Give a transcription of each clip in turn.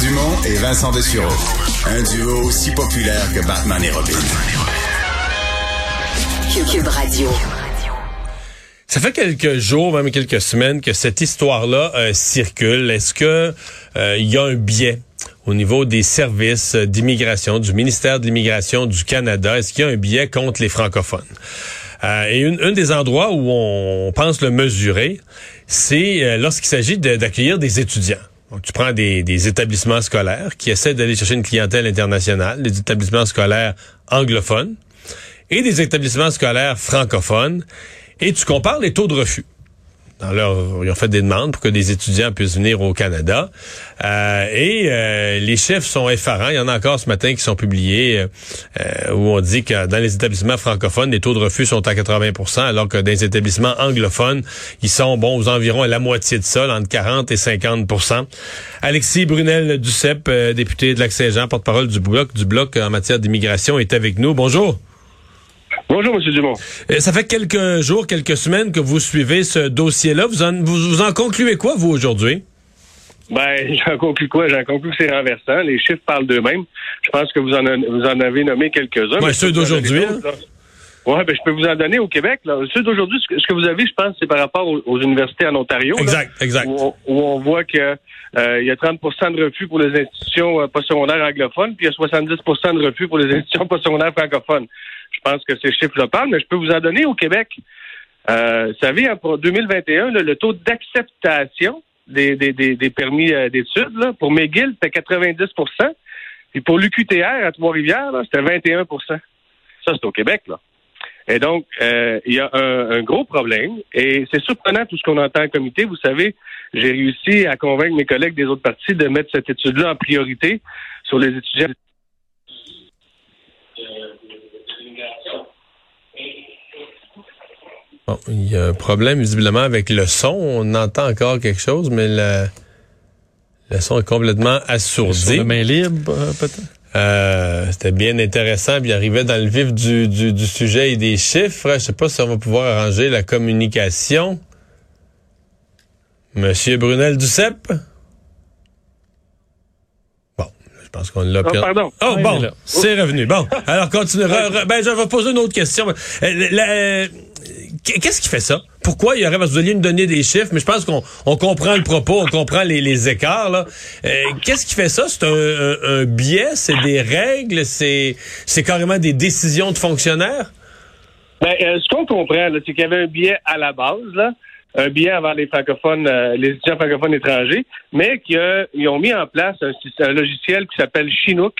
Dumont et Vincent Dessureau. Un duo aussi populaire que Batman et Robin. Cube Radio. Ça fait quelques jours, même quelques semaines, que cette histoire-là euh, circule. Est-ce que euh, il y a un biais au niveau des services d'immigration, du ministère de l'immigration du Canada? Est-ce qu'il y a un biais contre les francophones? Euh, et un des endroits où on pense le mesurer, c'est lorsqu'il s'agit d'accueillir des étudiants. Donc, tu prends des, des, établissements scolaires qui essaient d'aller chercher une clientèle internationale, des établissements scolaires anglophones et des établissements scolaires francophones, et tu compares les taux de refus. Alors, ils ont fait des demandes pour que des étudiants puissent venir au Canada. Euh, et euh, les chiffres sont effarants. Il y en a encore ce matin qui sont publiés euh, où on dit que dans les établissements francophones, les taux de refus sont à 80% alors que dans les établissements anglophones, ils sont bon aux environs à la moitié de ça, entre 40 et 50% Alexis Brunel Duceppe, député de Lac-Saint-Jean, porte-parole du Bloc, du Bloc en matière d'immigration, est avec nous. Bonjour. Bonjour, M. Dumont. Ça fait quelques jours, quelques semaines que vous suivez ce dossier-là. Vous en, vous, en concluez quoi, vous, aujourd'hui? Ben, j'en conclus quoi? J'en conclus que c'est renversant. Les chiffres parlent d'eux-mêmes. Je pense que vous en, vous en avez nommé quelques-uns. Oui, ceux d'aujourd'hui. Oui, ben, je peux vous en donner au Québec. Là. Ceux d'aujourd'hui, ce que vous avez, je pense, c'est par rapport aux, universités en Ontario. Exact, exact. Où on, voit que euh, il y a 30% de refus pour les institutions euh, postsecondaires anglophones, puis il y a 70% de refus pour les institutions postsecondaires francophones. Je pense que ces chiffres-là parlent, mais je peux vous en donner au Québec. Euh, vous savez, en 2021, le taux d'acceptation des, permis euh, d'études pour McGill, c'était 90% Puis pour l'UQTR à Trois-Rivières, c'était 21% Ça, c'est au Québec. là. Et donc, euh, il y a un, gros problème. Et c'est surprenant tout ce qu'on entend en comité. Vous savez, j'ai réussi à convaincre mes collègues des autres partis de mettre cette étude-là en priorité sur les étudiants. Bon, il y a un problème visiblement avec le son. On entend encore quelque chose, mais le, le son est complètement assourdi. Main libre, euh, peut-être? Euh, c'était bien intéressant, puis il arrivait dans le vif du, du, du, sujet et des chiffres. Je sais pas si on va pouvoir arranger la communication. Monsieur Brunel Duceppe? Je pense qu'on l'a. Oh, pardon. Oh, bon, c'est revenu. Bon, alors continue. ben, je vais poser une autre question. Euh, euh, qu'est-ce qui fait ça? Pourquoi il y aurait, vous nous donner des chiffres, mais je pense qu'on comprend le propos, on comprend les, écarts. Là. Euh, qu'est-ce qui fait ça? C'est un, biais, c'est des règles, c'est carrément des décisions de fonctionnaires? Ben, ce qu'on comprend, c'est qu'il y avait un biais à la base, là un billet avant les francophones, euh, les étudiants francophones étrangers, mais qui ils ont mis en place un, logiciel qui s'appelle Chinook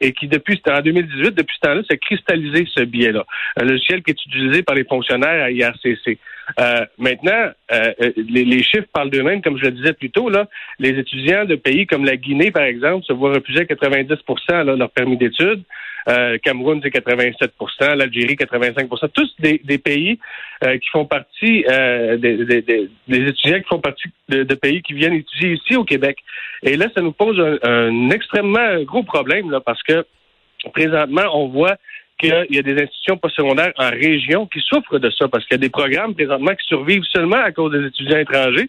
et qui, depuis en 2018, depuis ce temps-là, s'est cristallisé ce billet-là. Un logiciel qui est utilisé par les fonctionnaires à IRCC. Euh, maintenant, euh, les, chiffres parlent d'eux-mêmes, comme je le disais plus tôt. Là, les étudiants de pays comme la Guinée, par exemple, se voient refuser 90% là, leur permis d'études. Euh, Cameroun, c'est 87 l'Algérie, 85% Tous des, des pays euh, qui font partie, euh, des, des, des, étudiants qui font partie de, pays qui viennent étudier ici au Québec. Et là, ça nous pose un, extrêmement gros problème, là, parce que présentement, on voit qu'il y a des institutions postsecondaires en région qui souffrent de ça, parce qu'il y a des programmes présentement qui survivent seulement à cause des étudiants étrangers.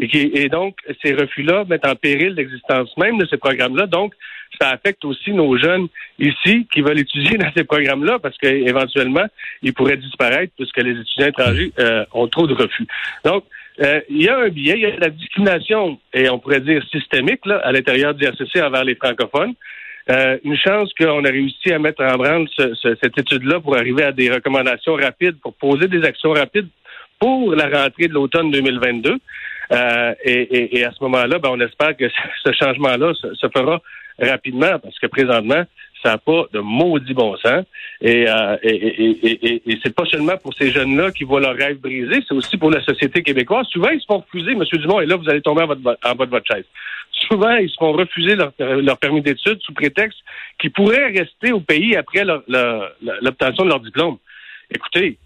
Et, donc, ces refus-là mettent en péril l'existence même de ces programmes-là. Donc, ça affecte aussi nos jeunes ici qui veulent étudier dans ces programmes-là parce qu'éventuellement, ils pourraient disparaître puisque les étudiants étrangers euh, ont trop de refus. Donc, euh, il y a un biais, il y a la discrimination, et on pourrait dire systémique, là, à l'intérieur du RCC envers les francophones. Euh, une chance qu'on a réussi à mettre en branle cette étude-là pour arriver à des recommandations rapides, pour poser des actions rapides pour la rentrée de l'automne 2022. Euh, et, à ce moment-là, ben, on espère que ce changement-là se, fera rapidement parce que présentement, ça n'a pas de maudit bon sens. Et, euh, et, et, c'est pas seulement pour ces jeunes-là qui voient leur rêve brisé, c'est aussi pour la société québécoise. Souvent, ils se font refuser, M. Dumont, et là, vous allez tomber en, votre, en bas de votre chaise. Souvent, ils se font refuser leur, leur permis d'études sous prétexte qu'ils pourraient rester au pays après l'obtention de leur diplôme. Écoutez,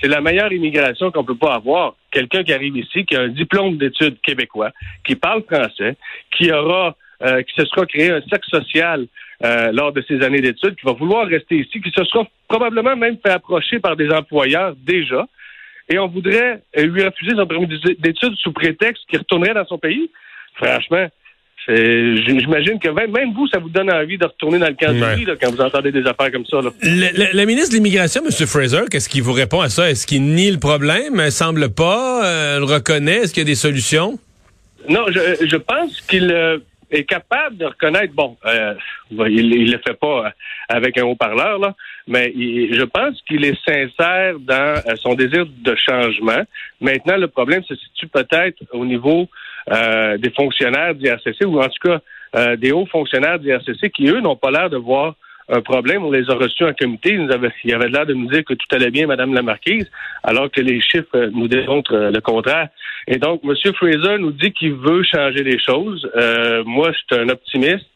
c'est la meilleure immigration qu'on peut pas avoir. Quelqu'un qui arrive ici, qui a un diplôme d'études québécois, qui parle français, qui aura, euh, qui se sera créé un sexe social euh, lors de ses années d'études, qui va vouloir rester ici, qui se sera probablement même fait approcher par des employeurs déjà, et on voudrait lui refuser son permis d'études sous prétexte qu'il retournerait dans son pays. Franchement, J'imagine que même, vous, ça vous donne envie de retourner dans le camp Ouais. là, quand vous entendez des affaires comme ça. Là. Le, le- le ministre de l'Immigration, M. Fraser, qu'est-ce qu'il vous répond à ça? Est-ce qu'il nie le problème? Il semble pas. euh, le reconnaît? Est-ce qu'il y a des solutions? Non, je, je pense qu'il euh, est capable de reconnaître, bon, euh, il il le fait pas euh, avec un haut-parleur, là, mais il- je pense qu'il est sincère dans son désir de changement. Maintenant, le problème se situe peut-être au niveau euh, des fonctionnaires du RCC, ou en tout cas euh, des hauts fonctionnaires du RCC qui, eux, n'ont pas l'air de voir un problème. On les a reçus en comité. Ils nous avaient, il avait l'air de nous dire que tout allait bien, Madame la Marquise, alors que les chiffres euh, nous démontrent euh, le contraire. Et donc, M. Fraser nous dit qu'il veut changer les choses. Euh, moi, je suis un optimiste,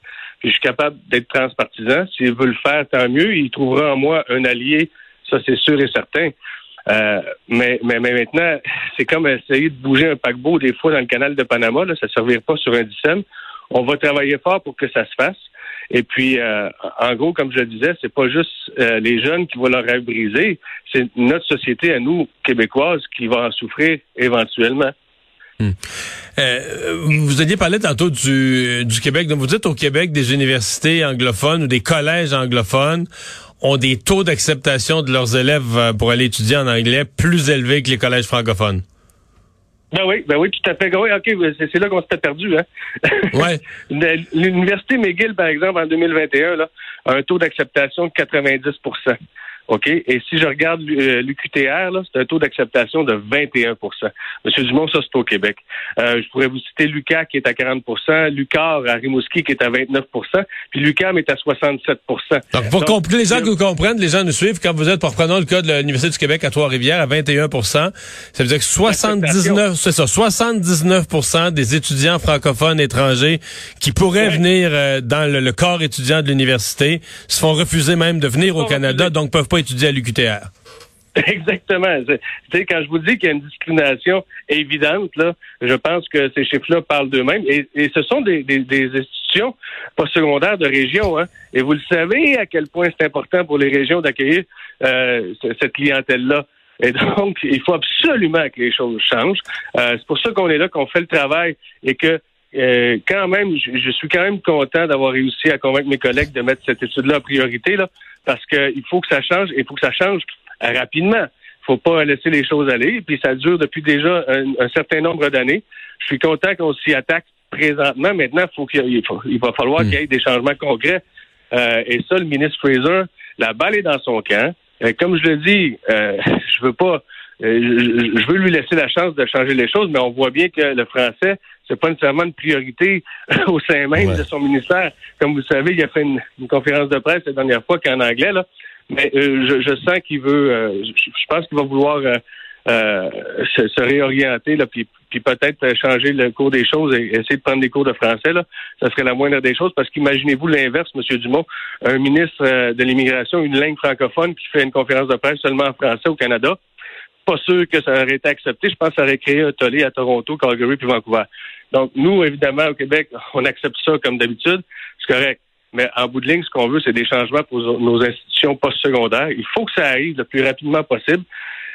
puis je suis capable d'être transpartisan. S'il veut le faire, tant mieux. Il trouvera en moi un allié, ça c'est sûr et certain. Euh, mais, mais, mais maintenant, c'est comme essayer de bouger un paquebot des fois dans le canal de Panama. Là, ça ne servira pas sur un dixaine. On va travailler fort pour que ça se fasse. Et puis, euh, en gros, comme je le disais, c'est pas juste euh, les jeunes qui vont leur rêve brisé, c'est notre société à nous, québécoises, qui va en souffrir éventuellement. Euh, vous aviez parlé tantôt du, du Québec. Donc, vous dites au Québec, des universités anglophones ou des collèges anglophones ont des taux d'acceptation de leurs élèves euh, pour aller étudier en anglais plus élevés que les collèges francophones. Ben oui, ben oui, tout à fait. Oui, OK, c'est c'est là qu'on s'était perdu, hein? Ouais. L'Université McGill, par exemple, en 2021, là, a un taux d'acceptation de 90 OK? Et si je regarde l'UQTR, là, c'est un taux d'acceptation de 21% Monsieur Dumont, ça, c'est au Québec. Euh, je pourrais vous citer Lucas qui est à 40% Lucar à Rimouski qui est à 29% puis Lucam est à 67% Donc, pour Donc, que les gens nous comprennent, les gens nous suivent, quand vous êtes, pour prenons le cas de l'Université du Québec à Trois-Rivières à 21% ça veut dire que 79, c'est ça, 79% des étudiants francophones étrangers qui pourraient Ouais. venir euh, dans le, le corps étudiant de l'université se font refuser même de venir au Canada, refusés. donc peuvent pas étudier à l'UQTR. Exactement. Tu quand je vous dis qu'il y a une discrimination évidente, là, je pense que ces chiffres-là parlent d'eux-mêmes. Et, ce sont des, des, des institutions postsecondaires de région. Hein. Et vous le savez à quel point c'est important pour les régions d'accueillir euh, cette clientèle-là. Et donc, il faut absolument que les choses changent. Euh, c'est pour ça qu'on est là, qu'on fait le travail et que euh, quand même, je, je suis quand même content d'avoir réussi à convaincre mes collègues de mettre cette étude-là en priorité, là, parce qu'il faut que ça change et il faut que ça change rapidement. Il faut pas laisser les choses aller. Puis ça dure depuis déjà un, un certain nombre d'années. Je suis content qu'on s'y attaque présentement. Maintenant, faut ait- il, faut- il va falloir Mm. qu'il y ait des changements concrets. Euh, et ça, le ministre Fraser, la balle est dans son camp. Euh, comme je le dis, euh, je veux pas, euh, je, je veux lui laisser la chance de changer les choses, mais on voit bien que le français, c'est pas nécessairement une priorité au sein même Ouais. de son ministère. Comme vous savez, il a fait une, une conférence de presse la dernière fois qu'en anglais, là. Mais euh, je, je sens qu'il veut, euh, je, je pense qu'il va vouloir euh, euh, se, se réorienter, là, puis, puis peut-être euh, changer le cours des choses et essayer de prendre des cours de français. Là. Ça serait la moindre des choses, parce qu'imaginez-vous l'inverse, M. Dumont, un ministre euh, de l'immigration, une langue francophone qui fait une conférence de presse seulement en français au Canada. Pas sûr que ça aurait été accepté. Je pense que ça aurait créé un tollé à Toronto, Calgary puis Vancouver. Donc, nous, évidemment, au Québec, on accepte ça comme d'habitude. C'est correct. Mais en bout de ligne, ce qu'on veut, c'est des changements pour nos institutions postsecondaires. Il faut que ça arrive le plus rapidement possible.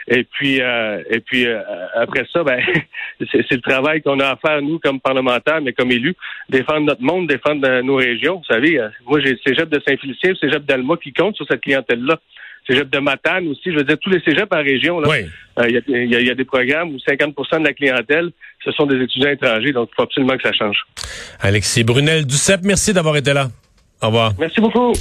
Et puis, euh, et puis euh, après ça, ben, c'est le travail qu'on a à faire, nous, comme parlementaires, mais comme élus, défendre notre monde, défendre nos régions. Vous savez, euh, moi, j'ai le cégep de Saint-Félicien, le cégep d'Alma qui compte sur cette clientèle-là. Cégep de Matane aussi, je veux dire, tous les cégeps en région, là, Oui. euh, il y, y a- il y a des programmes où 50% de la clientèle, ce sont des étudiants étrangers, donc il faut absolument que ça change. Alexis Brunel Duceppe, merci d'avoir été là. Au revoir. Merci beaucoup.